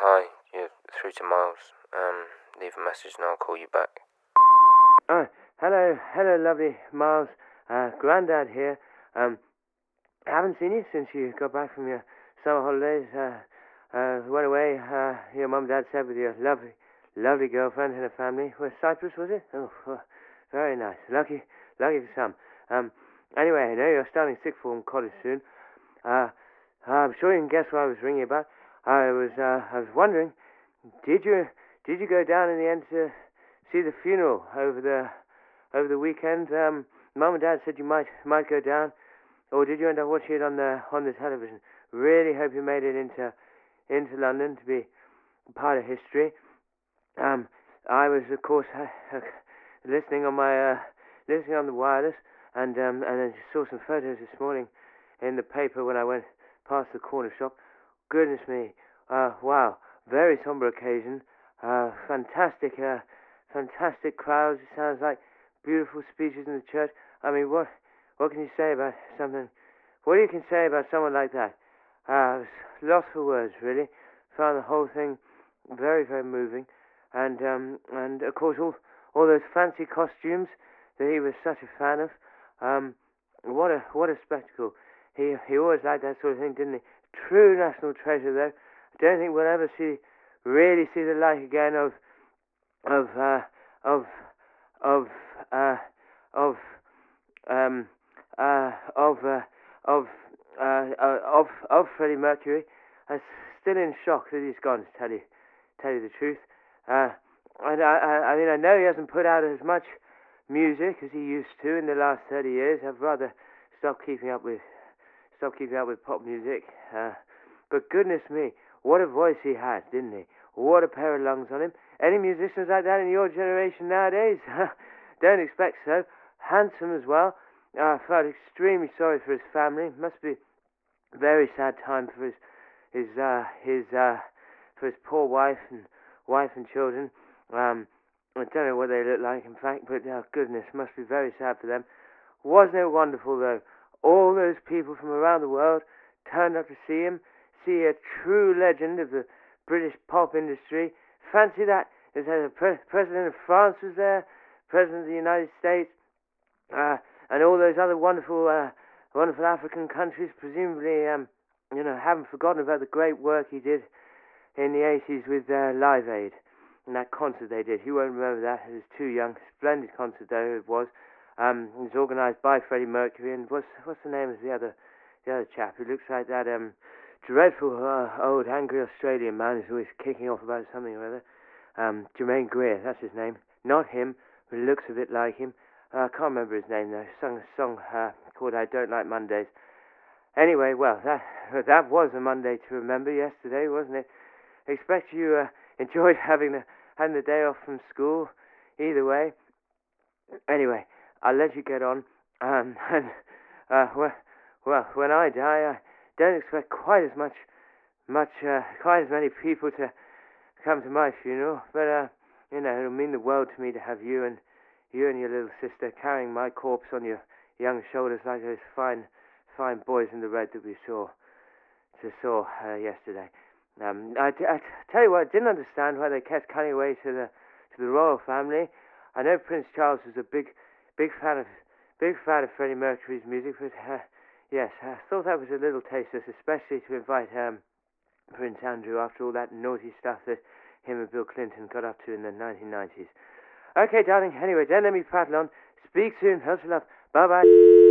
Hi, you're through to Miles. Um, leave a message and I'll call you back. Oh, hello, hello, lovely Miles. Uh, Grandad here. Um, I haven't seen you since you got back from your summer holidays. Uh, uh, went away, uh, your mum and dad said, with your lovely, lovely girlfriend and her family. Where Cyprus, was it? Oh, oh, very nice. Lucky, lucky for some. Um, anyway, I know you're starting sixth form college soon. Uh, I'm sure you can guess what I was ringing about. I was, uh, I was wondering, did you, did you go down in the end to see the funeral over the, over the weekend? Um, mum and dad said you might, might go down, or did you end up watching it on the, on the television? Really hope you made it into, into London to be part of history. Um, I was, of course, listening on my, uh, listening on the wireless, and um, and I saw some photos this morning in the paper when I went past the corner shop. Goodness me, uh, wow, very somber occasion. Uh, fantastic, uh, fantastic crowds. It sounds like beautiful speeches in the church. I mean, what, what can you say about something? What do you can say about someone like that? Uh, lost for words, really. Found the whole thing very, very moving, and um, and of course all all those fancy costumes that he was such a fan of. Um, what a what a spectacle! He he always liked that sort of thing, didn't he? True national treasure, though. I don't think we'll ever see really see the like again of of uh, of of uh, of um, uh, of uh, of uh, uh, of of Freddie Mercury. I'm still in shock that he's gone. To tell you tell you the truth, uh, and I, I I mean I know he hasn't put out as much music as he used to in the last 30 years. I've rather stopped keeping up with stopped keeping up with pop music. Uh, but goodness me, what a voice he had, didn't he? What a pair of lungs on him. Any musicians like that in your generation nowadays? Don't expect so. Handsome as well. I felt extremely sorry for his family. Must be a very sad time for his his uh, his uh, for his poor wife and wife and children. Um, I don't know what they look like, in fact, but oh goodness, must be very sad for them. Wasn't it wonderful though? All those people from around the world turned up to see him, see a true legend of the British pop industry. Fancy that! The pre- president of France was there, president of the United States, uh, and all those other wonderful, uh, wonderful African countries. Presumably, um, you know, haven't forgotten about the great work he did in the 80s with uh, Live Aid and that concert they did. He won't remember that. He was too young. Splendid concert though it was. Um, it was organised by Freddie Mercury and what's what's the name of the other the other chap who looks like that um dreadful uh, old angry Australian man who's always kicking off about something or other. Um, Germaine Greer, that's his name. Not him, but he looks a bit like him. Uh, I can't remember his name though. Sung a song uh, called "I Don't Like Mondays." Anyway, well, that that was a Monday to remember yesterday, wasn't it? I expect you uh, enjoyed having the having the day off from school. Either way. Anyway, I'll let you get on. Um, and uh, well, well, when I die, I don't expect quite as much, much, uh, quite as many people to come to my funeral. But uh, you know, it'll mean the world to me to have you and you and your little sister carrying my corpse on your young shoulders like those fine, fine boys in the red that we saw, just saw uh, yesterday. Um, I, I tell you what, I didn't understand why they kept cutting away to the to the royal family. I know Prince Charles was a big, big fan of big fan of Freddie Mercury's music, but uh, yes, I thought that was a little tasteless, especially to invite um, Prince Andrew after all that naughty stuff that him and Bill Clinton got up to in the 1990s. Okay, darling. Anyway, don't let me prattle on. Speak soon. Lots of love. Bye bye.